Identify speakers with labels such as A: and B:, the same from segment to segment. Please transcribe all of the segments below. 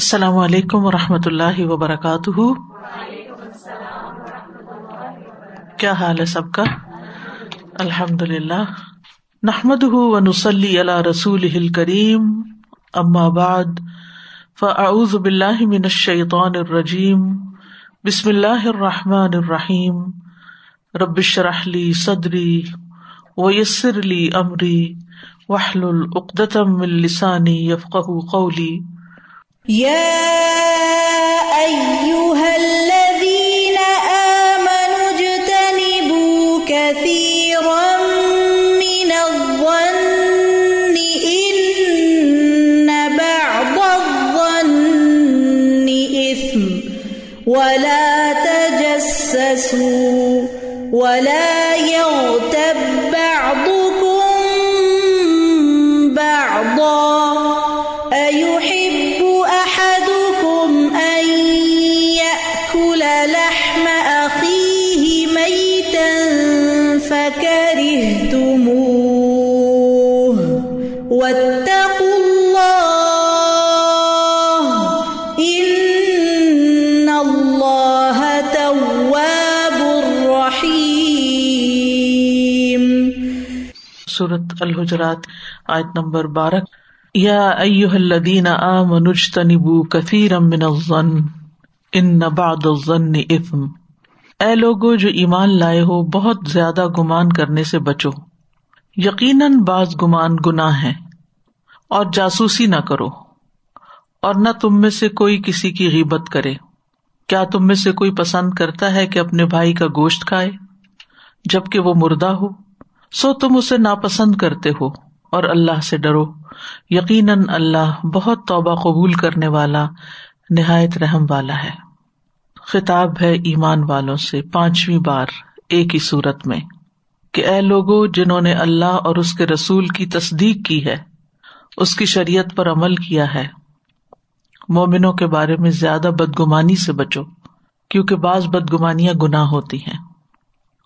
A: السلام علیکم و رحمۃ اللہ وبرکاتہ۔ کیا حال ہے سب کا؟ الحمد للہ نحمد و نسلی اللہ رسول کریم بعد، فاعوذ باللہ من الشیطان الرجیم۔ بسم اللہ الرحمٰن الرحیم۔ ربش رحلی صدری ویسر علی عمری وحل العقدم السانی یفق قولی۔
B: الذين آمنوا اجتنبوا كثيرا من الظن إن بعض الظن إثم ولا تجسسوا ولا يغتب
A: سورت الحجرات، آیت نمبر بارہ۔ یا ایوہ الذین آمنوا اجتنبوا کثیرا من الظن، ان بعض الظن اثم۔ اے لوگو، جو ایمان لائے ہو، بہت زیادہ گمان کرنے سے بچو۔ یقیناً بعض گمان گناہ ہے اور جاسوسی نہ کرو۔ اور نہ تم میں سے کوئی کسی کی غیبت کرے۔ کیا تم میں سے کوئی پسند کرتا ہے کہ اپنے بھائی کا گوشت کھائے، جبکہ وہ مردہ ہو؟ سو تم اسے ناپسند کرتے ہو اور اللہ سے ڈرو۔ یقیناً اللہ بہت توبہ قبول کرنے والا، نہایت رحم والا ہے۔ خطاب ہے ایمان والوں سے پانچویں بار ایک ہی صورت میں کہ اے لوگو، جنہوں نے اللہ اور اس کے رسول کی تصدیق کی ہے، اس کی شریعت پر عمل کیا ہے۔ مومنوں کے بارے میں زیادہ بدگمانی سے بچو، کیونکہ بعض بدگمانیاں گناہ ہوتی ہیں۔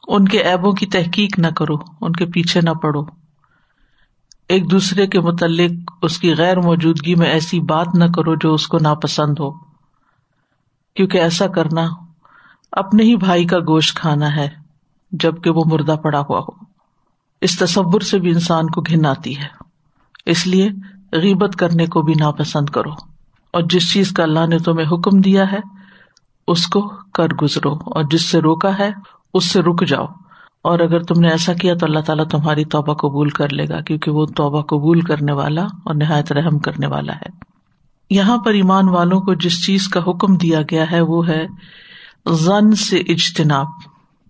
A: ان کے ایبوں کی تحقیق نہ کرو، ان کے پیچھے نہ پڑو۔ ایک دوسرے کے متعلق اس کی غیر موجودگی میں ایسی بات نہ کرو جو اس کو ناپسند ہو۔ کیونکہ ایسا کرنا اپنے ہی بھائی کا گوشت کھانا ہے، جبکہ وہ مردہ پڑا ہوا ہو۔ اس تصور سے بھی انسان کو گھن آتی ہے۔ اس لیے غیبت کرنے کو بھی ناپسند کرو۔ اور جس چیز کا اللہ نے تمہیں حکم دیا ہے، اس کو کر گزرو۔ اور جس سے روکا ہے اس سے رک جاؤ۔ اور اگر تم نے ایسا کیا تو اللہ تعالیٰ تمہاری توبہ قبول کر لے گا، کیونکہ وہ توبہ قبول کرنے والا اور نہایت رحم کرنے والا ہے۔ یہاں پر ایمان والوں کو جس چیز کا حکم دیا گیا ہے وہ ہے زن سے اجتناب۔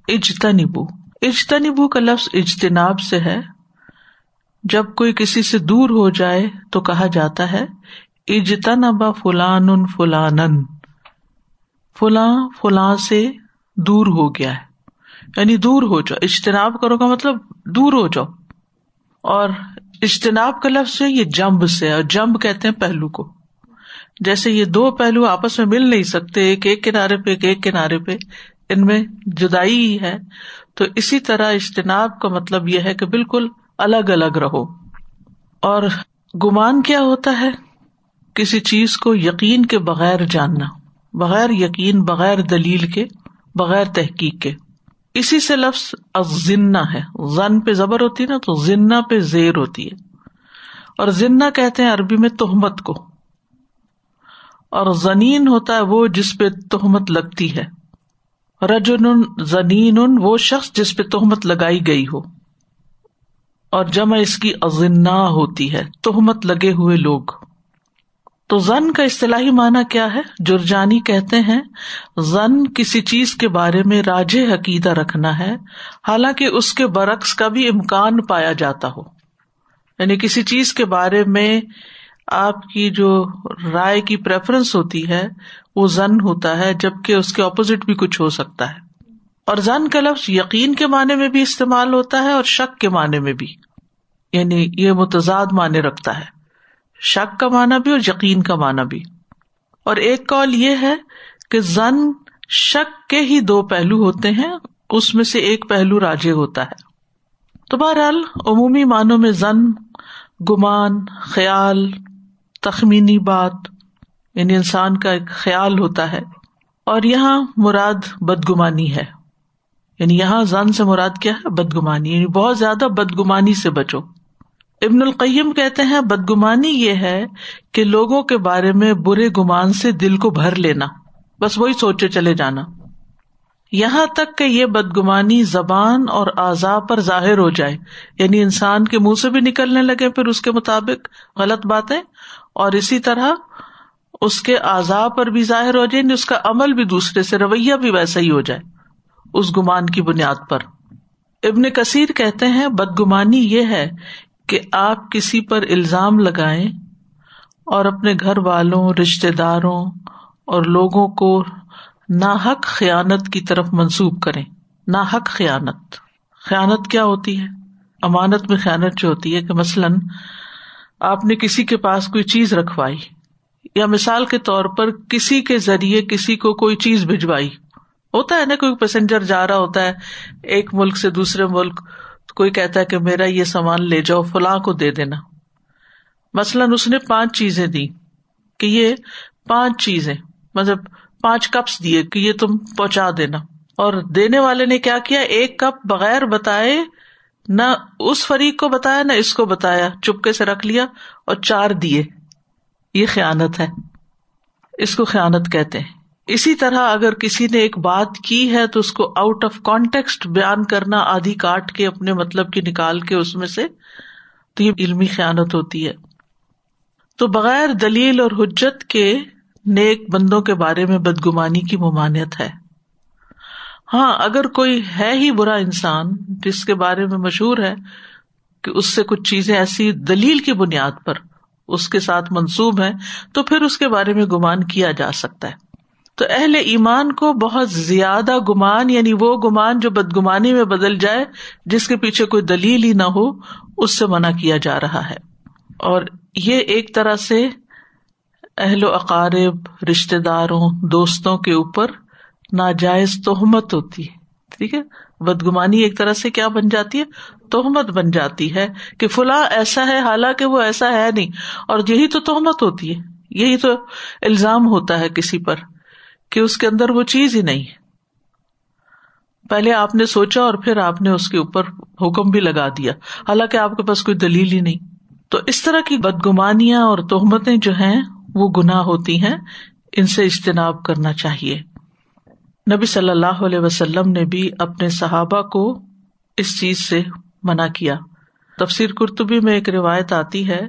A: اجتنبو۔ اجتنبو کا لفظ اجتناب سے ہے۔ جب کوئی کسی سے دور ہو جائے تو کہا جاتا ہے اجتنبا فلان فلان فلاں فلاں سے دور ہو گیا ہے۔ یعنی دور ہو جاؤ۔ اجتناب کرو کا مطلب دور ہو جاؤ۔ اور اجتناب کا لفظ ہے، یہ جمب سے، اور جمب کہتے ہیں پہلو کو۔ جیسے یہ دو پہلو آپس میں مل نہیں سکتے، ایک ایک کنارے پہ، ایک ایک کنارے پہ، ان میں جدائی ہی ہے۔ تو اسی طرح اجتناب کا مطلب یہ ہے کہ بالکل الگ الگ رہو۔ اور گمان کیا ہوتا ہے؟ کسی چیز کو یقین کے بغیر جاننا، بغیر یقین، بغیر دلیل کے، بغیر تحقیق کے۔ اسی سے لفظ ازنا ہے۔ زن پہ زبر ہوتی ہے نا، تو زنا پہ زیر ہوتی ہے۔ اور زنا کہتے ہیں عربی میں تہمت کو۔ اور زنین ہوتا ہے وہ جس پہ تہمت لگتی ہے۔ رجن زنین وہ شخص جس پہ تہمت لگائی گئی ہو۔ اور جمع اس کی ازنا ہوتی ہے، تہمت لگے ہوئے لوگ۔ تو زن کا اصطلاحی معنی کیا ہے؟ جرجانی کہتے ہیں زن کسی چیز کے بارے میں راج عقیدہ رکھنا ہے، حالانکہ اس کے برعکس کا بھی امکان پایا جاتا ہو۔ یعنی کسی چیز کے بارے میں آپ کی جو رائے کی پریفرنس ہوتی ہے، وہ زن ہوتا ہے، جبکہ اس کے اپوزٹ بھی کچھ ہو سکتا ہے۔ اور زن کا لفظ یقین کے معنی میں بھی استعمال ہوتا ہے اور شک کے معنی میں بھی۔ یعنی یہ متضاد معنی رکھتا ہے۔ شک کا معنی بھی اور یقین کا معنی بھی۔ اور ایک کال یہ ہے کہ زن شک کے ہی دو پہلو ہوتے ہیں، اس میں سے ایک پہلو راجے ہوتا ہے۔ تو بہرحال عمومی معنوں میں زن، گمان، خیال، تخمینی بات یعنی انسان کا ایک خیال ہوتا ہے۔ اور یہاں مراد بدگمانی ہے۔ یعنی یہاں زن سے مراد کیا ہے؟ بدگمانی۔ یعنی بہت زیادہ بدگمانی سے بچو۔ ابن القیم کہتے ہیں، بدگمانی یہ ہے کہ لوگوں کے بارے میں برے گمان سے دل کو بھر لینا۔ بس وہی سوچے چلے جانا۔ یہاں تک کہ یہ بدگمانی زبان اور اعضاء پر ظاہر ہو جائے۔ یعنی انسان کے منہ سے بھی نکلنے لگے، پھر اس کے مطابق غلط باتیں۔ اور اسی طرح اس کے اعضاء پر بھی ظاہر ہو جائے یعنی اس کا عمل بھی دوسرے سے رویہ بھی ویسا ہی ہو جائے۔ اس گمان کی بنیاد پر۔ ابن کثیر کہتے ہیں، بدگمانی یہ ہے کہ آپ کسی پر الزام لگائیں اور اپنے گھر والوں رشتے داروں اور لوگوں کو ناحق خیانت کی طرف منسوب کریں۔ ناحق خیانت۔ خیانت کیا ہوتی ہے؟ امانت میں خیانت جو ہوتی ہے کہ مثلاً آپ نے کسی کے پاس کوئی چیز رکھوائی یا مثال کے طور پر کسی کے ذریعے کسی کو کوئی چیز بھجوائی۔ ہوتا ہے نا، کوئی پیسنجر جا رہا ہوتا ہے، ایک ملک سے دوسرے ملک کوئی کہتا ہے کہ میرا یہ سامان لے جاؤ، فلاں کو دے دینا۔ مثلاً اس نے پانچ چیزیں دی کہ یہ پانچ چیزیں مطلب پانچ کپس دیے کہ یہ تم پہنچا دینا۔ اور دینے والے نے کیا کیا؟ ایک کپ بغیر بتائے، نہ اس فریق کو بتایا، نہ اس کو بتایا۔ چپکے سے رکھ لیا اور چار دیے۔ یہ خیانت ہے۔ اس کو خیانت کہتے ہیں۔ اسی طرح اگر کسی نے ایک بات کی ہے تو اس کو آؤٹ آف کانٹیکسٹ بیان کرنا آدھی کاٹ کے اپنے مطلب کی نکال کے اس میں سے تو یہ علمی خیانت ہوتی ہے۔ تو بغیر دلیل اور حجت کے نیک بندوں کے بارے میں بدگمانی کی ممانعت ہے۔ ہاں اگر کوئی ہے ہی برا انسان جس کے بارے میں مشہور ہے کہ اس سے کچھ چیزیں ایسی دلیل کی بنیاد پر اس کے ساتھ منسوب ہے تو پھر اس کے بارے میں گمان کیا جا سکتا ہے۔ تو اہل ایمان کو بہت زیادہ گمان یعنی وہ گمان جو بدگمانی میں بدل جائے، جس کے پیچھے کوئی دلیل ہی نہ ہو، اس سے منع کیا جا رہا ہے۔ اور یہ ایک طرح سے اہل و اقارب رشتے داروں، دوستوں کے اوپر ناجائز توہمت ہوتی ہے۔ ٹھیک ہے؟ بدگمانی ایک طرح سے کیا بن جاتی ہے؟ توہمت بن جاتی ہے کہ فلاں ایسا ہے، حالانکہ وہ ایسا ہے نہیں۔ اور یہی تو توہمت ہوتی ہے۔ یہی تو الزام ہوتا ہے کسی پر۔ کہ اس کے اندر وہ چیز ہی نہیں پہلے آپ نے سوچا اور پھر آپ نے اس کے اوپر حکم بھی لگا دیا۔ حالانکہ آپ کے پاس کوئی دلیل ہی نہیں۔ تو اس طرح کی بدگمانیاں اور تہمتیں جو ہیں، وہ گناہ ہوتی ہیں۔ ان سے اجتناب کرنا چاہیے۔ نبی صلی اللہ علیہ وسلم نے بھی اپنے صحابہ کو اس چیز سے منع کیا۔ تفسیر کرتبی میں ایک روایت آتی ہے،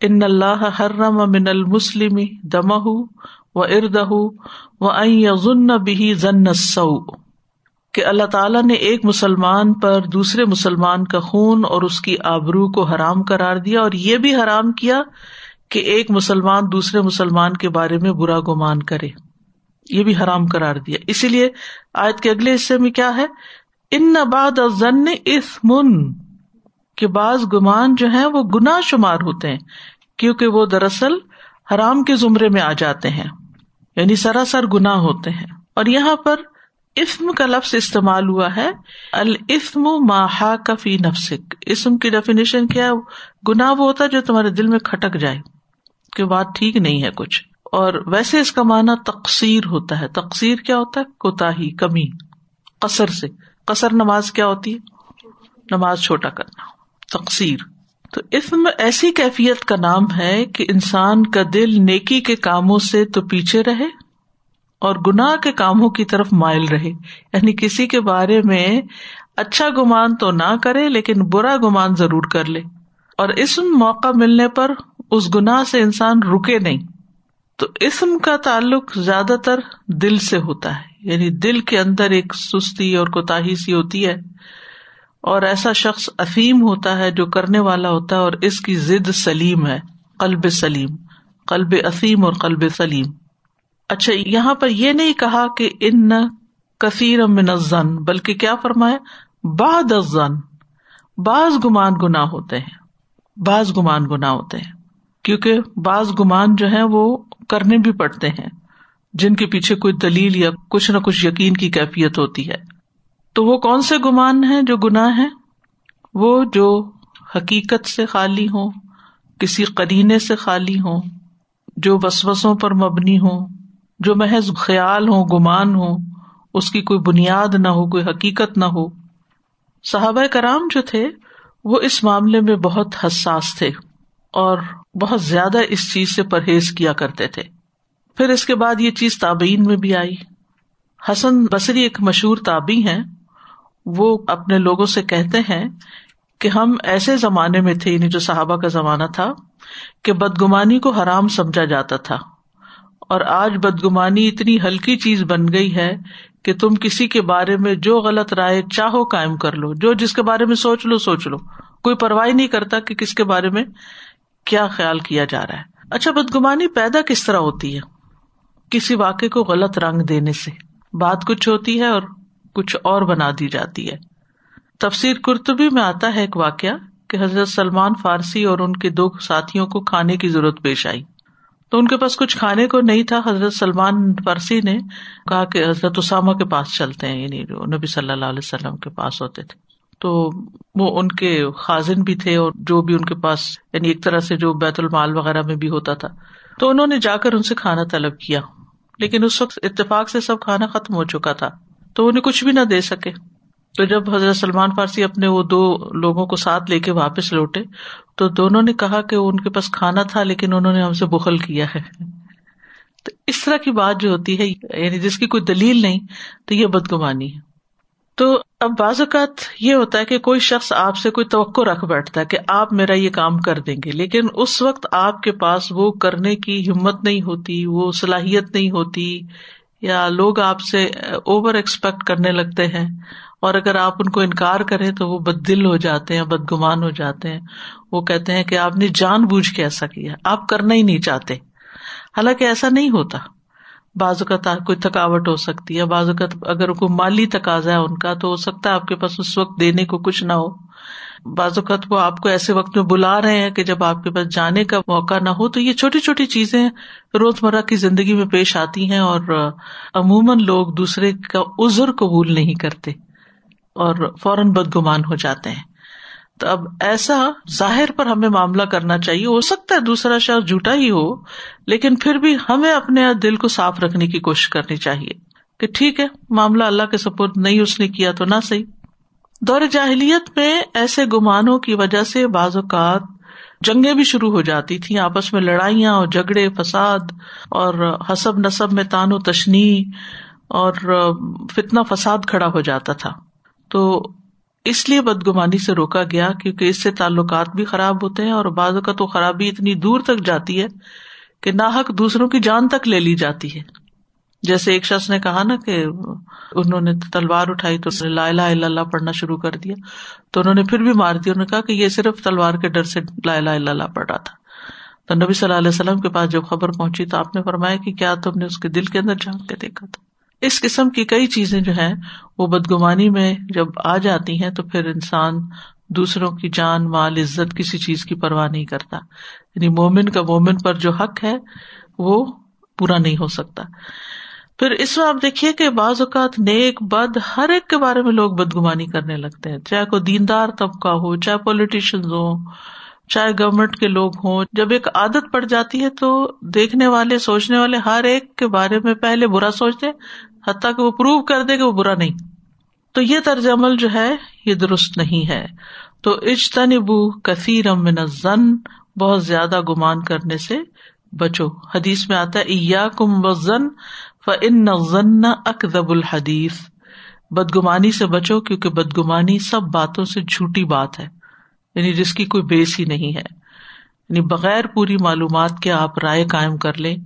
A: ان اللہ حرم من المسلم دمہ و ارد و بھی ضن سو کہ اللہ تعالیٰ نے ایک مسلمان پر دوسرے مسلمان کا خون اور اس کی آبرو کو حرام کرار دیا اور یہ بھی حرام کیا کہ ایک مسلمان دوسرے مسلمان کے بارے میں برا گمان کرے۔ یہ بھی حرام کرار دیا۔ اسی لیے آج کے اگلے حصے میں کیا ہے؟ ان نباد ضن اس من کے بعض گمان جو ہے وہ گنا شمار ہوتے ہیں کیونکہ وہ دراصل حرام کے زمرے میں آ جاتے ہیں۔ یعنی سراسر گنا ہوتے ہیں۔ اور یہاں پر اسم کا لفظ استعمال ہوا ہے الفم ماہا کفی نفسک۔ اسم کی ڈیفینیشن کیا گنا وہ ہوتا ہے جو تمہارے دل میں کھٹک جائے، کہ بات ٹھیک نہیں ہے کچھ۔ اور ویسے اس کا معنی تقسیر ہوتا ہے۔ تقسیر کیا ہوتا ہے؟ کوتا ہی کمی، قصر سے۔ قصر نماز کیا ہوتی ہے؟ نماز چھوٹا کرنا۔ تقسیر تو اسم ایسی کیفیت کا نام ہے کہ انسان کا دل نیکی کے کاموں سے تو پیچھے رہے اور گناہ کے کاموں کی طرف مائل رہے۔ یعنی کسی کے بارے میں اچھا گمان تو نہ کرے، لیکن برا گمان ضرور کر لے۔ اور اسم موقع ملنے پر اس گناہ سے انسان رکے نہیں۔ تو اسم کا تعلق زیادہ تر دل سے ہوتا ہے۔ یعنی دل کے اندر ایک سستی اور کوتا سی ہوتی ہے۔ اور ایسا شخص افیم ہوتا ہے جو کرنے والا ہوتا ہے اور اس کی ضد سلیم ہے، قلب سلیم۔ قلب افیم اور قلب سلیم۔ اچھا یہاں پر یہ نہیں کہا کہ ان نہ کثیر من الزن بلکہ کیا فرمائے بعد ازن بعض گمان گنا ہوتے ہیں۔ بعض گمان گنا ہوتے ہیں۔ کیونکہ بعض گمان جو ہے وہ کرنے بھی پڑتے ہیں۔ جن کے پیچھے کوئی دلیل یا کچھ نہ کچھ یقین کی کیفیت ہوتی ہے۔ تو وہ کون سے گمان ہیں جو گناہ ہے وہ جو حقیقت سے خالی ہو کسی قرینے سے خالی ہو جو وسوسوں پر مبنی ہو جو محض خیال ہو گمان ہو اس کی کوئی بنیاد نہ ہو، کوئی حقیقت نہ ہو۔ صحابہ کرام جو تھے، وہ اس معاملے میں بہت حساس تھے اور بہت زیادہ اس چیز سے پرہیز کیا کرتے تھے۔ پھر اس کے بعد یہ چیز تابعین میں بھی آئی۔ حسن بصری ایک مشہور تابی ہیں۔ وہ اپنے لوگوں سے کہتے ہیں کہ ہم ایسے زمانے میں تھے یعنی جو صحابہ کا زمانہ تھا، کہ بدگمانی کو حرام سمجھا جاتا تھا۔ اور آج بدگمانی اتنی ہلکی چیز بن گئی ہے کہ تم کسی کے بارے میں جو غلط رائے چاہو کائم کر لو، جو جس کے بارے میں سوچ لو سوچ لو۔ کوئی پرواہ نہیں کرتا کہ کس کے بارے میں کیا خیال کیا جا رہا ہے۔ اچھا بدگمانی پیدا کس طرح ہوتی ہے؟ کسی واقع کو غلط رنگ دینے سے۔ بات کچھ ہوتی ہے اور کچھ اور بنا دی جاتی ہے۔ تفسیر کرتبی میں آتا ہے ایک واقعہ کہ حضرت سلمان فارسی اور ان کے دو ساتھیوں کو کھانے کی ضرورت پیش آئی۔ تو ان کے پاس کچھ کھانے کو نہیں تھا، حضرت سلمان فارسی نے کہا کہ حضرت اسامہ کے پاس چلتے ہیں یعنی نبی صلی اللہ علیہ وسلم کے پاس ہوتے تھے۔ تو وہ ان کے خاصن بھی تھے اور جو بھی ان کے پاس یعنی ایک طرح سے جو بیت المال وغیرہ میں بھی ہوتا تھا۔ تو انہوں نے جا کر ان سے کھانا طلب کیا۔ لیکن اس وقت اتفاق سے سب کھانا ختم ہو چکا تھا۔ تو انہیں کچھ بھی نہ دے سکے۔ تو جب حضرت سلمان فارسی اپنے وہ دو لوگوں کو ساتھ لے کے واپس لوٹے، تو دونوں نے کہا کہ ان کے پاس کھانا تھا، لیکن انہوں نے ہم سے بخل کیا ہے۔ تو اس طرح کی بات جو ہوتی ہے یعنی جس کی کوئی دلیل نہیں، تو یہ بدگمانی ہے۔ تو اب بعض اوقات یہ ہوتا ہے کہ کوئی شخص آپ سے کوئی توقع رکھ بیٹھتا ہے کہ آپ میرا یہ کام کر دیں گے، لیکن اس وقت آپ کے پاس وہ کرنے کی ہمت نہیں ہوتی، وہ صلاحیت نہیں ہوتی یا لوگ آپ سے اوور ایکسپیکٹ کرنے لگتے ہیں اور اگر آپ ان کو انکار کریں تو وہ بد دل ہو جاتے ہیں، بدگمان ہو جاتے ہیں۔ وہ کہتے ہیں کہ آپ نے جان بوجھ کے ایسا کیا، آپ کرنا ہی نہیں چاہتے۔ حالانکہ ایسا نہیں ہوتا۔ بعض اوقات کوئی تھکاوٹ ہو سکتی ہے، بعض اوقات اگر کوئی مالی تقاضا ہے ان کا تو ہو سکتا ہے آپ کے پاس اس وقت دینے کو کچھ نہ ہو۔ بعض اوقات وہ آپ کو ایسے وقت میں بلا رہے ہیں کہ جب آپ کے پاس جانے کا موقع نہ ہو تو یہ چھوٹی چھوٹی چیزیں روز مرہ کی زندگی میں پیش آتی ہیں اور عموماً لوگ دوسرے کا عذر قبول نہیں کرتے اور فوراً بدگمان ہو جاتے ہیں۔ تو اب ایسا ظاہر پر ہمیں معاملہ کرنا چاہیے۔ ہو سکتا ہے دوسرا شخص جھوٹا ہی ہو، لیکن پھر بھی ہمیں اپنے دل کو صاف رکھنے کی کوشش کرنی چاہیے کہ ٹھیک ہے، معاملہ اللہ کے سپورٹ نہیں، اس نے کیا تو نہ صحیح۔ دور جاہلیت میں ایسے گمانوں کی وجہ سے بعض اوقات جنگیں بھی شروع ہو جاتی تھیں، آپس میں لڑائیاں اور جھگڑے، فساد اور حسب نصب میں تان و تشنی اور فتنا فساد کھڑا ہو جاتا تھا۔ تو اس لیے بدگمانی سے روکا گیا کیونکہ اس سے تعلقات بھی خراب ہوتے ہیں اور بعض کا تو خرابی اتنی دور تک جاتی ہے کہ ناحک دوسروں کی جان تک لے لی جاتی ہے۔ جیسے ایک شخص نے کہا نا کہ انہوں نے تلوار اٹھائی تو لا الہ الا اللہ پڑھنا شروع کر دیا۔ تو انہوں نے پھر بھی مار دیا۔ انہوں نے کہا کہ یہ صرف تلوار کے ڈر سے لا الہ الا اللہ پڑھ رہا تھا۔ تو نبی صلی اللہ علیہ وسلم کے پاس جب خبر پہنچی تو آپ نے فرمایا کہ کیا تم نے اس کے دل کے اندر جھانک کے دیکھا تھا؟ اس قسم کی کئی چیزیں جو ہیں وہ بدگمانی میں جب آ جاتی ہیں تو پھر انسان دوسروں کی جان، مال، عزت کسی چیز کی پرواہ نہیں کرتا۔ یعنی مومن کا مومن پر جو حق ہے وہ پورا نہیں ہو سکتا۔ پھر اس میں آپ دیکھیے کہ بعض اوقات نیک بد ہر ایک کے بارے میں لوگ بدگمانی کرنے لگتے ہیں۔ چاہے کوئی دیندار طبقہ ہو، چاہے پولیٹیشن ہو چاہے گورنمنٹ کے لوگ ہوں، جب ایک عادت پڑ جاتی ہے تو دیکھنے والے، سوچنے والے ہر ایک کے بارے میں پہلے برا سوچتے حتیٰ کہ وہ پروو کر دے کہ وہ برا نہیں۔ تو یہ طرز عمل جو ہے، یہ درست نہیں ہے۔ تو اجتنبو کثیر زن بہت زیادہ گمان کرنے سے بچو۔ حدیث میں آتا ہے کم و زن ان اکدب الحدیث بدگمانی سے بچو کیونکہ بدگمانی سب باتوں سے جھوٹی بات ہے یعنی جس کی کوئی بیس ہی نہیں ہے۔ یعنی بغیر پوری معلومات کے آپ رائے قائم کر لیں،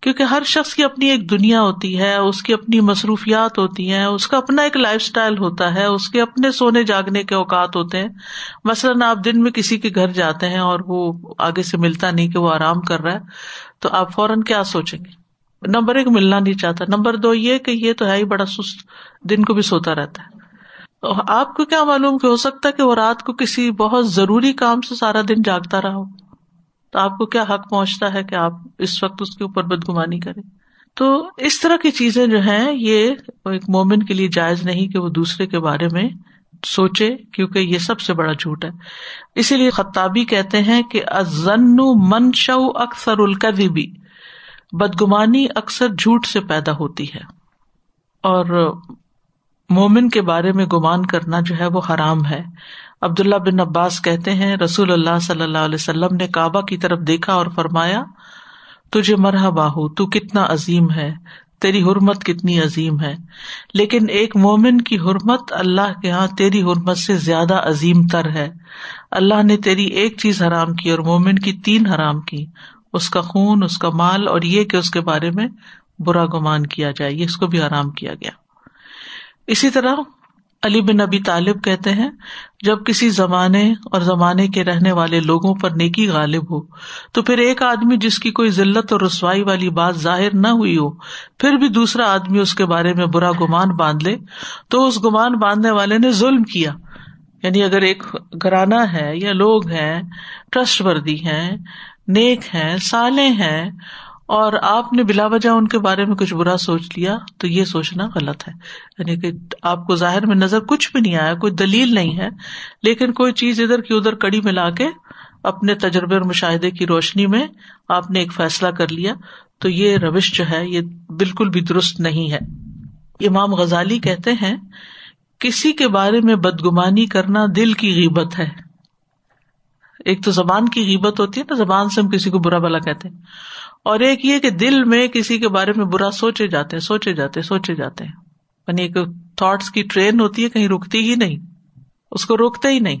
A: کیونکہ ہر شخص کی اپنی ایک دنیا ہوتی ہے، اس کی اپنی مصروفیات ہوتی ہیں، اس کا اپنا ایک لائف اسٹائل ہوتا ہے، اس کے اپنے سونے جاگنے کے اوقات ہوتے ہیں۔ مثلاً آپ دن میں کسی کے گھر جاتے ہیں اور وہ آگے سے ملتا نہیں کہ وہ آرام کر رہا ہے، تو آپ فوراً کیا سوچیں گے؟ نمبر ایک ملنا نہیں چاہتا۔ نمبر دو یہ کہ یہ تو ہے ہی بڑا سست۔ دن کو بھی سوتا رہتا ہے۔ آپ کو کیا معلوم کہ ہو سکتا ہے کہ وہ رات کو کسی بہت ضروری کام سے سارا دن جاگتا رہا ہو۔ تو آپ کو کیا حق پہنچتا ہے کہ آپ اس وقت اس کے اوپر بدگمانی کریں؟ تو اس طرح کی چیزیں جو ہیں، یہ ایک مومن کے لیے جائز نہیں کہ وہ دوسرے کے بارے میں سوچے، کیونکہ یہ سب سے بڑا جھوٹ ہے۔ اسی لیے خطابی کہتے ہیں کہ ازن منشا اکثر القبی بدگمانی اکثر جھوٹ سے پیدا ہوتی ہے اور مومن کے بارے میں گمان کرنا جو ہے وہ حرام ہے۔ عبد اللہ بن عباس کہتے ہیں، رسول اللہ صلی اللہ علیہ وسلم نے کعبہ کی طرف دیکھا اور فرمایا، تجھے مرحبا ہو، تو کتنا عظیم ہے، تیری حرمت کتنی عظیم ہے۔ لیکن ایک مومن کی حرمت اللہ کے یہاں تیری حرمت سے زیادہ عظیم تر ہے۔ اللہ نے تیری ایک چیز حرام کی اور مومن کی تین حرام کی۔ اس کا خون، اس کا مال اور یہ کہ اس کے بارے میں برا گمان کیا جائے، یہ اس کو بھی حرام کیا گیا۔ اسی طرح علی بن نبی طالب کہتے ہیں، جب کسی زمانے اور زمانے کے رہنے والے لوگوں پر نیکی غالب ہو، تو پھر ایک آدمی جس کی کوئی ضلعت اور رسوائی والی بات ظاہر نہ ہوئی ہو، پھر بھی دوسرا آدمی اس کے بارے میں برا گمان باندھ لے، تو اس گمان باندھنے والے نے ظلم کیا۔ یعنی اگر ایک گھرانہ ہے یا لوگ ہیں، ٹرسٹ وردی ہیں نیک ہیں سالے ہیں، اور آپ نے بلا وجہ ان کے بارے میں کچھ برا سوچ لیا، تو یہ سوچنا غلط ہے۔ یعنی کہ آپ کو ظاہر میں نظر کچھ بھی نہیں آیا، کوئی دلیل نہیں ہے، لیکن کوئی چیز ادھر کی ادھر کڑی ملا کے اپنے تجربے اور مشاہدے کی روشنی میں آپ نے ایک فیصلہ کر لیا، تو یہ روش جو ہے، یہ بالکل بھی درست نہیں ہے۔ امام غزالی کہتے ہیں، کسی کے بارے میں بدگمانی کرنا دل کی غیبت ہے۔ ایک تو زبان کی غیبت ہوتی ہے نا، زبان سے ہم کسی کو برا بلا کہتے ہیں۔ اور ایک یہ کہ دل میں کسی کے بارے میں برا سوچے جاتے ہیں، سوچے جاتے سوچے جاتے ہیں۔ یعنی ایک تھاٹس کی ٹرین ہوتی ہے، کہیں رکتی ہی نہیں۔ اس کو روکتے ہی نہیں۔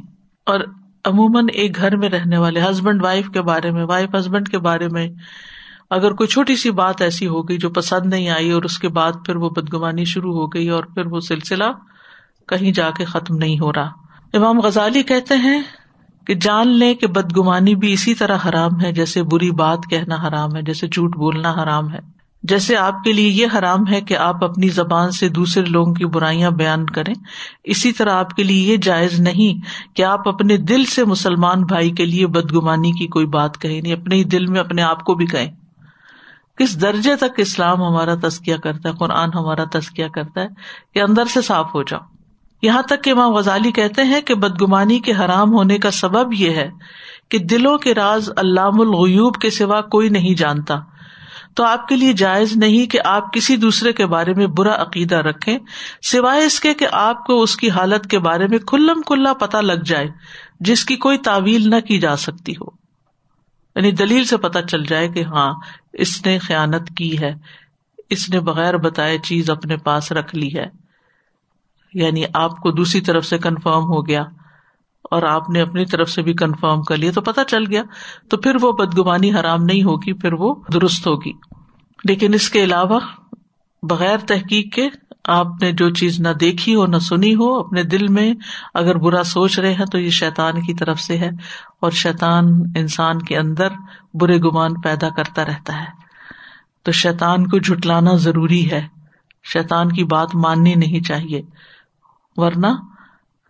A: اور عموماً ایک گھر میں رہنے والے ہسبینڈ وائف کے بارے میں وائف ہسبینڈ کے بارے میں اگر کوئی چھوٹی سی بات ایسی ہو گئی جو پسند نہیں آئی اور اس کے بعد پھر وہ بدگمانی شروع ہو گئی اور پھر وہ سلسلہ کہیں جا کے ختم نہیں ہو رہا۔ امام غزالی کہتے ہیں کہ جان لیں کہ بدگمانی بھی اسی طرح حرام ہے، جیسے بری بات کہنا حرام ہے، جیسے جھوٹ بولنا حرام ہے۔ جیسے آپ کے لیے یہ حرام ہے کہ آپ اپنی زبان سے دوسرے لوگوں کی برائیاں بیان کریں، اسی طرح آپ کے لیے یہ جائز نہیں کہ آپ اپنے دل سے مسلمان بھائی کے لیے بدگمانی کی کوئی بات کہیں نہیں اپنے ہی دل میں اپنے آپ کو بھی کہیں۔ کس درجے تک اسلام ہمارا تسکیہ کرتا ہے، قرآن ہمارا تسکیہ کرتا ہے کہ اندر سے صاف ہو جاؤ۔ یہاں تک کہ ماں غزالی کہتے ہیں کہ بدگمانی کے حرام ہونے کا سبب یہ ہے کہ دلوں کے راز علام الغیوب کے سوا کوئی نہیں جانتا۔ تو آپ کے لیے جائز نہیں کہ آپ کسی دوسرے کے بارے میں برا عقیدہ رکھے سوائے اس کے کہ آپ کو اس کی حالت کے بارے میں کھلم کھلا پتا لگ جائے، جس کی کوئی تعویل نہ کی جا سکتی ہو۔ یعنی دلیل سے پتا چل جائے کہ ہاں اس نے خیانت کی ہے، اس نے بغیر بتائے چیز اپنے پاس رکھ لی ہے۔ یعنی آپ کو دوسری طرف سے کنفرم ہو گیا اور آپ نے اپنی طرف سے بھی کنفرم کر لیا تو پتا چل گیا تو پھر وہ بدگمانی حرام نہیں ہوگی، پھر وہ درست ہوگی۔ لیکن اس کے علاوہ بغیر تحقیق کے آپ نے جو چیز نہ دیکھی ہو، نہ سنی ہو، اپنے دل میں اگر برا سوچ رہے ہیں تو یہ شیطان کی طرف سے ہے اور شیطان انسان کے اندر برے گمان پیدا کرتا رہتا ہے۔ تو شیطان کو جھٹلانا ضروری ہے، شیطان کی بات ماننی نہیں چاہیے۔ ورنہ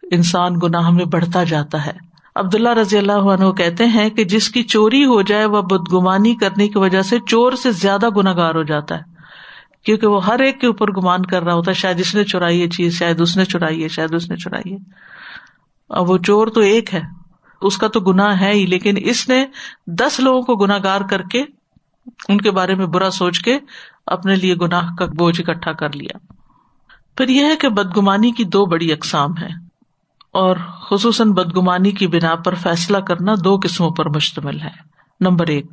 A: انسان گناہ میں بڑھتا جاتا ہے۔ عبداللہ رضی اللہ عنہ کہتے ہیں کہ جس کی چوری ہو جائے وہ بدگمانی کرنے کی وجہ سے چور سے زیادہ گناگار ہو جاتا ہے۔ کیونکہ وہ ہر ایک کے اوپر گمان کر رہا ہوتا ہے، شاید اس نے چرائی ہے چیز، شاید اس نے چرائی ہے، شاید اس نے چرائی ہے۔ اب وہ چور تو ایک ہے، اس کا تو گناہ ہے ہی، لیکن اس نے دس لوگوں کو گناگار کر کے ان کے بارے میں برا سوچ کے اپنے لیے گناہ کا بوجھ اکٹھا کر لیا۔ پھر یہ ہے کہ بدگمانی کی دو بڑی اقسام ہے اور خصوصاً بدگمانی کی بنا پر فیصلہ کرنا دو قسموں پر مشتمل ہے۔ نمبر ایک،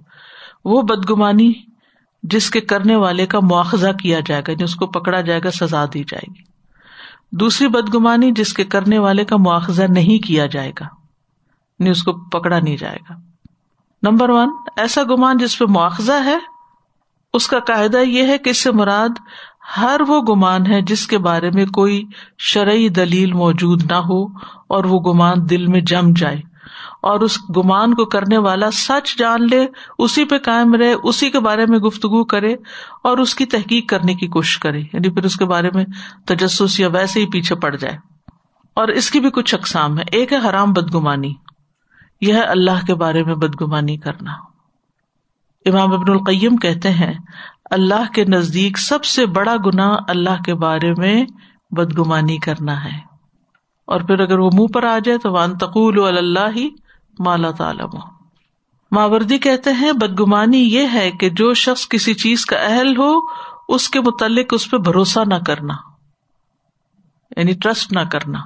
A: وہ بدگمانی جس کے کرنے والے کا مواخذہ کیا جائے گا یعنی اس کو پکڑا جائے گا، سزا دی جائے گی۔ دوسری بدگمانی جس کے کرنے والے کا مواخذہ نہیں کیا جائے گا یعنی اس کو پکڑا نہیں جائے گا۔ نمبر ون، ایسا گمان جس پہ مواخذہ ہے، اس کا قاعدہ یہ ہے کہ اس سے مراد ہر وہ گمان ہے جس کے بارے میں کوئی شرعی دلیل موجود نہ ہو اور وہ گمان دل میں جم جائے اور اس گمان کو کرنے والا سچ جان لے، اسی پہ قائم رہے، اسی کے بارے میں گفتگو کرے اور اس کی تحقیق کرنے کی کوشش کرے۔ یعنی پھر اس کے بارے میں تجسس یا ویسے ہی پیچھے پڑ جائے۔ اور اس کی بھی کچھ اقسام ہے ایک ہے حرام بدگمانی۔ یہ ہے اللہ کے بارے میں بدگمانی کرنا۔ امام ابن القیم کہتے ہیں اللہ کے نزدیک سب سے بڑا گنا اللہ کے بارے میں بدگمانی کرنا ہے۔ اور پھر اگر وہ منہ پر آ جائے تو وان تقول اللہ ہی مالا تعالم ماوردی کہتے ہیں، بدگمانی یہ ہے کہ جو شخص کسی چیز کا اہل ہو، اس کے متعلق اس پہ بھروسہ نہ کرنا۔ یعنی ٹرسٹ نہ کرنا۔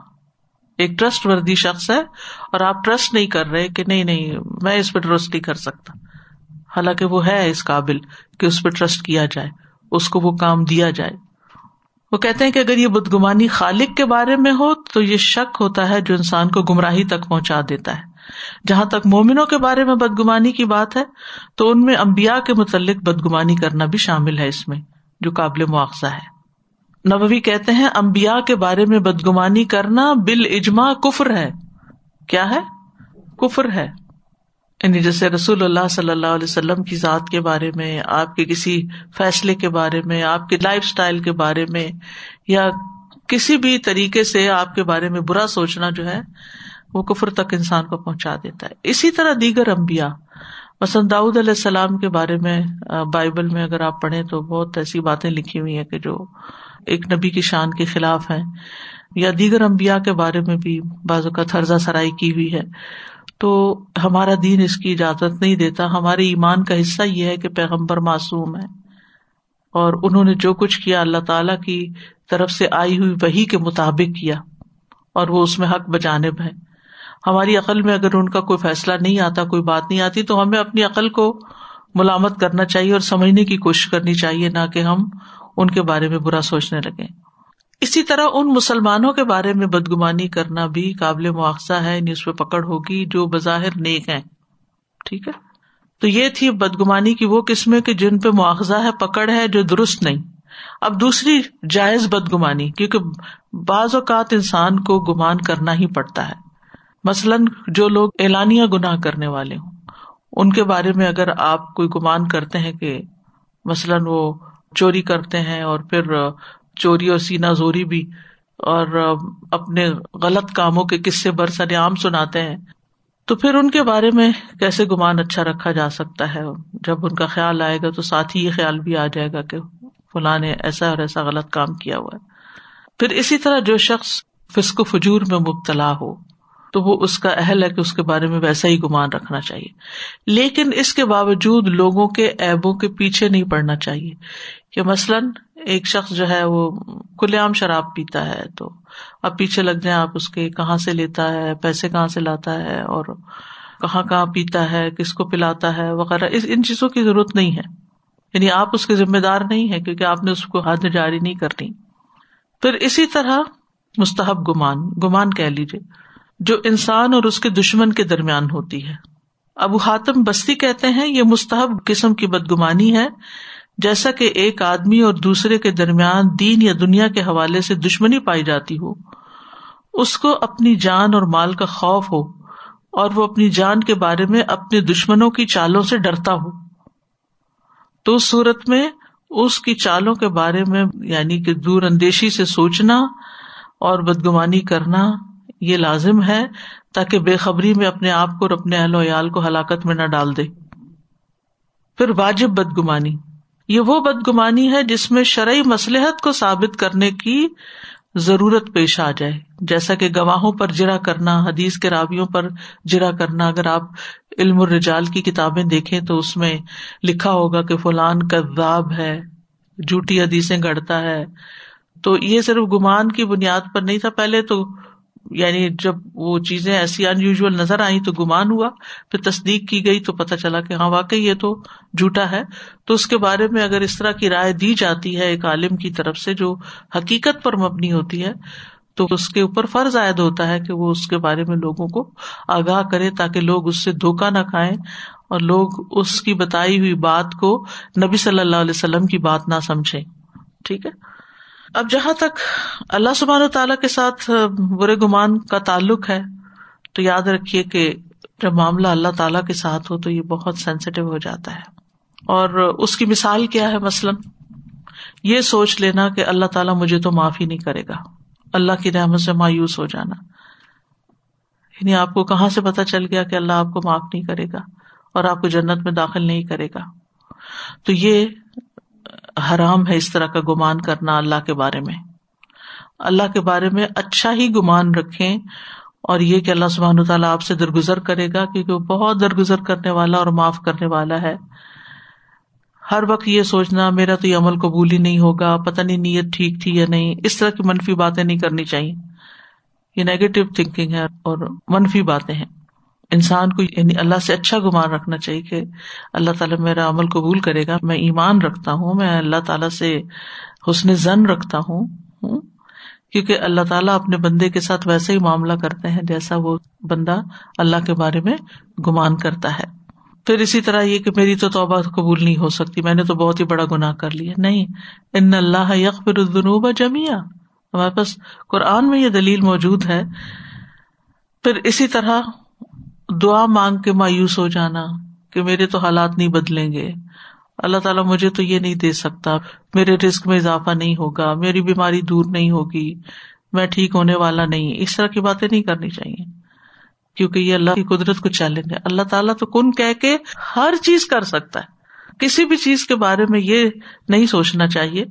A: ایک ٹرسٹ وردی شخص ہے اور آپ ٹرسٹ نہیں کر رہے کہ نہیں نہیں، میں اس پہ ٹرسٹ نہیں کر سکتا۔ حالانکہ وہ ہے اس قابل کہ اس پہ ٹرسٹ کیا جائے، اس کو وہ کام دیا جائے۔ وہ کہتے ہیں کہ اگر یہ بدگمانی خالق کے بارے میں ہو تو یہ شک ہوتا ہے جو انسان کو گمراہی تک پہنچا دیتا ہے۔ جہاں تک مومنوں کے بارے میں بدگمانی کی بات ہے، تو ان میں امبیا کے متعلق بدگمانی کرنا بھی شامل ہے اس میں، جو قابل مواخذہ ہے۔ نبوی کہتے ہیں امبیا کے بارے میں بدگمانی کرنا بال اجماع کفر ہے۔ کیا ہے؟ کفر ہے۔ یعنی جیسے رسول اللہ صلی اللہ علیہ وسلم کی ذات کے بارے میں، آپ کے کسی فیصلے کے بارے میں، آپ کے لائف اسٹائل کے بارے میں، یا کسی بھی طریقے سے آپ کے بارے میں برا سوچنا جو ہے، وہ کفر تک انسان کو پہنچا دیتا ہے۔ اسی طرح دیگر امبیا مثلاً داؤد علیہ السلام کے بارے میں بائبل میں اگر آپ پڑھیں تو بہت ایسی باتیں لکھی ہوئی ہیں کہ جو ایک نبی کی شان کے خلاف ہے یا دیگر امبیا کے بارے میں بھی بعض اوقات حرضہ سرائی کی ہوئی ہے۔ تو ہمارا دین اس کی اجازت نہیں دیتا۔ ہمارے ایمان کا حصہ یہ ہے کہ پیغمبر معصوم ہے اور انہوں نے جو کچھ کیا، اللہ تعالی کی طرف سے آئی ہوئی وہی کے مطابق کیا۔ اور وہ اس میں حق بجانب ہے ہماری عقل میں اگر ان کا کوئی فیصلہ نہیں آتا، کوئی بات نہیں آتی، تو ہمیں اپنی عقل کو ملامت کرنا چاہیے اور سمجھنے کی کوشش کرنی چاہیے، نہ کہ ہم ان کے بارے میں برا سوچنے لگے اسی طرح ان مسلمانوں کے بارے میں بدگمانی کرنا بھی قابل مواخذہ ہے یعنی اس پہ پکڑ ہوگی جو بظاہر نیک ہے ٹھیک ہے؟ تو یہ تھی بدگمانی کی وہ قسمیں کہ جن پہ مواخذہ ہے، پکڑ ہے جو درست نہیں۔ اب دوسری جائز بدگمانی، کیونکہ بعض اوقات انسان کو گمان کرنا ہی پڑتا ہے۔ مثلاً جو لوگ اعلانیہ گناہ کرنے والے ہوں، ان کے بارے میں اگر آپ کوئی گمان کرتے ہیں کہ مثلاً وہ چوری کرتے ہیں اور پھر چوری اور سینا زوری بھی اور اپنے غلط کاموں کے قصے برسر عام سناتے ہیں۔ تو پھر ان کے بارے میں کیسے گمان اچھا رکھا جا سکتا ہے؟ جب ان کا خیال آئے گا تو ساتھ ہی یہ خیال بھی آ جائے گا کہ فلاں نے ایسا اور ایسا غلط کام کیا ہوا ہے۔ پھر اسی طرح جو شخص فسق و فجور میں مبتلا ہو، تو وہ اس کا اہل ہے کہ اس کے بارے میں ویسا ہی گمان رکھنا چاہیے۔ لیکن اس کے باوجود لوگوں کے ایبوں کے پیچھے نہیں پڑنا چاہیے۔ کہ مثلاً ایک شخص جو ہے وہ کھلے عام شراب پیتا ہے تو اب پیچھے لگ جائیں آپ اس کے کہاں سے لیتا ہے، پیسے کہاں سے لاتا ہے اور کہاں کہاں پیتا ہے، کس کو پلاتا ہے وغیرہ ان چیزوں کی ضرورت نہیں ہے۔ یعنی آپ اس کے ذمہ دار نہیں ہے کیونکہ آپ نے اس کو حد جاری نہیں کرنی پھر اسی طرح مستحب گمان گمان کہہ لیجیے جو انسان اور اس کے دشمن کے درمیان ہوتی ہے۔ ابو حاتم بستی کہتے ہیں، یہ مستحب قسم کی بدگمانی ہے۔ جیسا کہ ایک آدمی اور دوسرے کے درمیان دین یا دنیا کے حوالے سے دشمنی پائی جاتی ہو، اس کو اپنی جان اور مال کا خوف ہو، اور وہ اپنی جان کے بارے میں اپنے دشمنوں کی چالوں سے ڈرتا ہو۔ تو اس صورت میں اس کی چالوں کے بارے میں یعنی کہ دور اندیشی سے سوچنا اور بدگمانی کرنا، یہ لازم ہے تاکہ بے خبری میں اپنے آپ کو اور اپنے اہل و عیال کو ہلاکت میں نہ ڈال دے۔ پھر واجب بدگمانی۔ یہ وہ بدگمانی ہے جس میں شرعی مسلحت کو ثابت کرنے کی ضرورت پیش آ جائے۔ جیسا کہ گواہوں پر جرا کرنا، حدیث کے رابیوں پر جرا کرنا، اگر آپ علم الرجال کی کتابیں دیکھیں تو اس میں لکھا ہوگا کہ فلان کذاب ہے، جھوٹی حدیثیں گڑتا ہے۔ تو یہ صرف گمان کی بنیاد پر نہیں تھا، پہلے تو یعنی جب وہ چیزیں ایسی ان یوژل نظر آئی تو گمان ہوا، پھر تصدیق کی گئی تو پتا چلا کہ ہاں واقعی یہ تو جھوٹا ہے۔ تو اس کے بارے میں اگر اس طرح کی رائے دی جاتی ہے ایک عالم کی طرف سے جو حقیقت پر مبنی ہوتی ہے، تو اس کے اوپر فرض عائد ہوتا ہے کہ وہ اس کے بارے میں لوگوں کو آگاہ کرے تاکہ لوگ اس سے دھوکا نہ کھائیں اور لوگ اس کی بتائی ہوئی بات کو نبی صلی اللہ علیہ وسلم کی بات نہ سمجھے ٹھیک ہے؟ اب جہاں تک اللہ سبحان تعالیٰ کے ساتھ برے گمان کا تعلق ہے، تو یاد رکھیے کہ جب معاملہ اللہ تعالیٰ کے ساتھ ہو تو یہ بہت سینسیٹیو ہو جاتا ہے۔ اور اس کی مثال کیا ہے مثلاً؟ یہ سوچ لینا کہ اللہ تعالیٰ مجھے تو معاف ہی نہیں کرے گا۔ اللہ کی رحمت سے مایوس ہو جانا۔ یعنی آپ کو کہاں سے پتا چل گیا کہ اللہ آپ کو معاف نہیں کرے گا اور آپ کو جنت میں داخل نہیں کرے گا۔ تو یہ حرام ہے اس طرح کا گمان کرنا اللہ کے بارے میں۔ اللہ کے بارے میں اچھا ہی گمان رکھیں اور یہ کہ اللہ سبحان تعالیٰ آپ سے درگزر کرے گا کیونکہ وہ بہت درگزر کرنے والا اور معاف کرنے والا ہے۔ ہر وقت یہ سوچنا میرا تو یہ عمل قبول ہی نہیں ہوگا، پتہ نہیں نیت ٹھیک تھی یا نہیں۔ اس طرح کی منفی باتیں نہیں کرنی چاہیے۔ یہ نیگیٹو تھنکنگ ہے اور منفی باتیں ہیں۔ انسان کو یعنی اللہ سے اچھا گمان رکھنا چاہیے کہ اللہ تعالیٰ میرا عمل قبول کرے گا، میں ایمان رکھتا ہوں، میں اللہ تعالیٰ سے حسن زن رکھتا ہوں کیونکہ اللہ تعالیٰ اپنے بندے کے ساتھ ویسے ہی معاملہ کرتے ہیں جیسا وہ بندہ اللہ کے بارے میں گمان کرتا ہے۔ پھر اسی طرح یہ کہ میری تو توبہ قبول نہیں ہو سکتی، میں نے تو بہت ہی بڑا گناہ کر لیا۔ نہیں، ان اللہ یکفر الدنوب جمیا ہمارے پاس قرآن میں یہ دلیل موجود ہے۔ پھر اسی طرح دعا مانگ کے مایوس ہو جانا کہ میرے تو حالات نہیں بدلیں گے۔ اللہ تعالیٰ مجھے تو یہ نہیں دے سکتا۔ میرے رسک میں اضافہ نہیں ہوگا۔ میری بیماری دور نہیں ہوگی۔ میں ٹھیک ہونے والا نہیں۔ اس طرح کی باتیں نہیں کرنی چاہیے۔ کیونکہ یہ اللہ کی قدرت کو چیلنج ہے۔ اللہ تعالیٰ تو کن کہہ کے ہر چیز کر سکتا ہے۔ کسی بھی چیز کے بارے میں یہ نہیں سوچنا چاہیے۔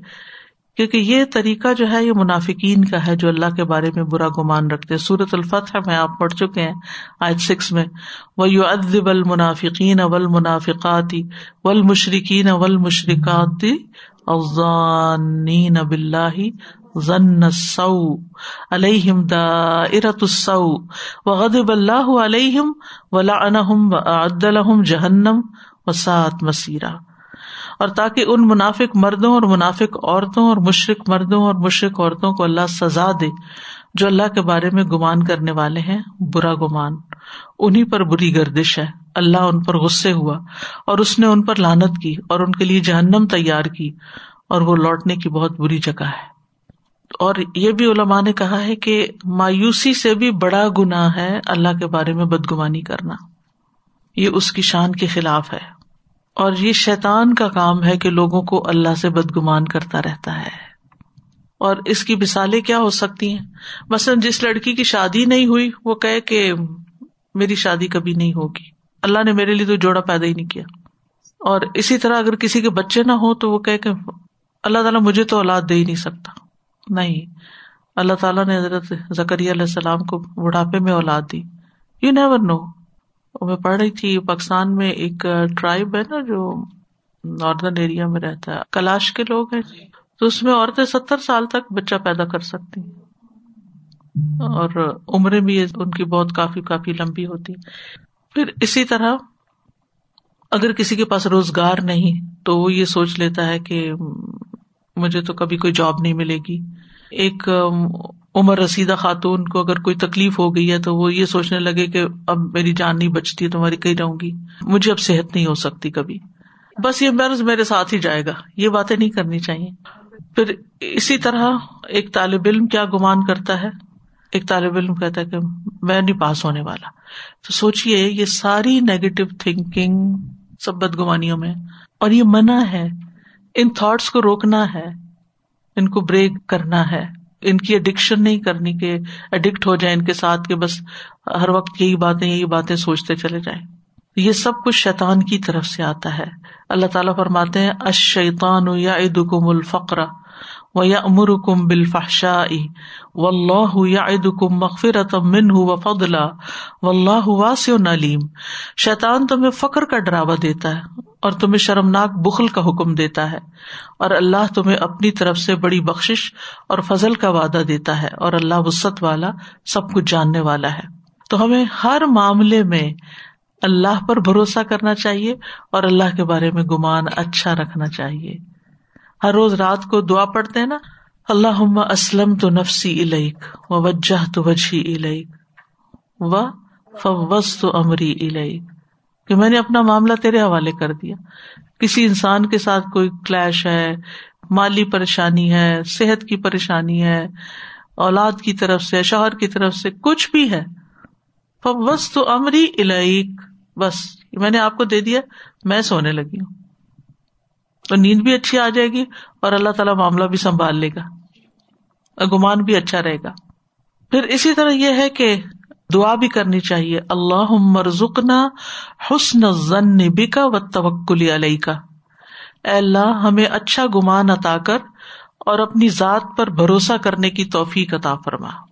A: کیونکہ یہ طریقہ جو ہے یہ منافقین کا ہے جو اللہ کے بارے میں برا گمان رکھتے سورت الفتح میں آپ پڑھ چکے ہیں آج سکس میں۔ وہ یو ادب المنافقین اول منافقاتی ول مشرقین اول مشرقاتی اب اللہ ضن سو علیہم دا ارت السو و غدب اللہ علیہم ولا انہم و عد الحم جہنم و سات مسیرہ اور تاکہ ان منافق مردوں اور منافق عورتوں اور مشرق مردوں اور مشرق عورتوں کو اللہ سزا دے، جو اللہ کے بارے میں گمان کرنے والے ہیں، برا گمان۔ انہیں پر بری گردش ہے۔ اللہ ان پر غصے ہوا اور اس نے ان پر لانت کی اور ان کے لیے جہنم تیار کی اور وہ لوٹنے کی بہت بری جگہ ہے۔ اور یہ بھی علماء نے کہا ہے کہ مایوسی سے بھی بڑا گنا ہے اللہ کے بارے میں بدگمانی کرنا۔ یہ اس کی شان کے خلاف ہے۔ اور یہ شیطان کا کام ہے کہ لوگوں کو اللہ سے بدگمان کرتا رہتا ہے۔ اور اس کی مثالیں کیا ہو سکتی ہیں؟ مثلاً جس لڑکی کی شادی نہیں ہوئی، وہ کہ کہ میری شادی کبھی نہیں ہوگی۔ اللہ نے میرے لیے تو جوڑا پیدا ہی نہیں کیا۔ اور اسی طرح اگر کسی کے بچے نہ ہو تو وہ کہ اللہ تعالیٰ مجھے تو اولاد دے ہی نہیں سکتا۔ نہیں، اللہ تعالیٰ نے حضرت زکری علیہ السلام کو بڑھاپے میں اولاد دی۔ یو نیور نو میں پڑھ رہی تھی، پاکستان میں ایک ٹرائب ہے نا جو ناردرن ایریا میں رہتا ہے۔ کلاش کے لوگ ہیں۔ تو اس میں عورتیں ستر سال تک بچہ پیدا کر سکتی اور عمریں بھی ان کی بہت کافی کافی لمبی ہوتی پھر اسی طرح اگر کسی کے پاس روزگار نہیں، تو وہ یہ سوچ لیتا ہے کہ مجھے تو کبھی کوئی جاب نہیں ملے گی۔ ایک عمر رسیدہ خاتون کو اگر کوئی تکلیف ہو گئی ہے تو وہ یہ سوچنے لگے کہ اب میری جان نہیں بچتی تمہاری کہیں رہوں گی۔ مجھے اب صحت نہیں ہو سکتی کبھی۔ بس یہ مرض میرے ساتھ ہی جائے گا۔ یہ باتیں نہیں کرنی چاہیے۔ پھر اسی طرح ایک طالب علم کیا گمان کرتا ہے؟ ایک طالب علم کہتا ہے کہ میں نہیں پاس ہونے والا۔ تو سوچیے یہ ساری نیگیٹو تھنکنگ سب بدگمانیوں میں، اور یہ منع ہے۔ ان تھاٹس کو روکنا ہے۔ ان کو بریک کرنا ہے۔ ان کی اڈکشن نہیں کرنی کہ اڈکٹ ہو جائیں ان کے ساتھ کہ بس ہر وقت یہی باتیں یہی باتیں سوچتے چلے جائیں۔ یہ سب کچھ شیطان کی طرف سے آتا ہے۔ اللہ تعالیٰ فرماتے ہیں اشیطان یا اد کم و یا امر کم بالفحشا و اللہ یا کم مغفرت من و فضلا و اللہ واس نلیم شیطان تمہیں فخر کا ڈراوا دیتا ہے اور تمہیں شرمناک بخل کا حکم دیتا ہے۔ اور اللہ تمہیں اپنی طرف سے بڑی بخش اور فضل کا وعدہ دیتا ہے اور اللہ وسط والا سب کچھ جاننے والا ہے۔ تو ہمیں ہر معاملے میں اللہ پر بھروسہ کرنا چاہیے اور اللہ کے بارے میں گمان اچھا رکھنا چاہیے۔ ہر روز رات کو دعا پڑھتے ہیں نا اللہ اسلم تو نفسی الیک و وجہ تو وجہ الیک و فوس تو امری الیک کہ میں نے اپنا معاملہ تیرے حوالے کر دیا۔ کسی انسان کے ساتھ کوئی کلیش ہے، مالی پریشانی ہے، صحت کی پریشانی ہے، اولاد کی طرف سے، شوہر کی طرف سے کچھ بھی ہے بس تو امری الائک بس، میں نے آپ کو دے دیا، میں سونے لگی ہوں۔ تو نیند بھی اچھی آ جائے گی اور اللہ تعالیٰ معاملہ بھی سنبھال لے گا گمان بھی اچھا رہے گا۔ پھر اسی طرح یہ ہے کہ دعا بھی کرنی چاہیے۔ اللہ مرزکنا حسن ضن بکا و توکلی علیہ کا اے اللہ، ہمیں اچھا گمان عطا کر اور اپنی ذات پر بھروسہ کرنے کی توفیق عطا فرما۔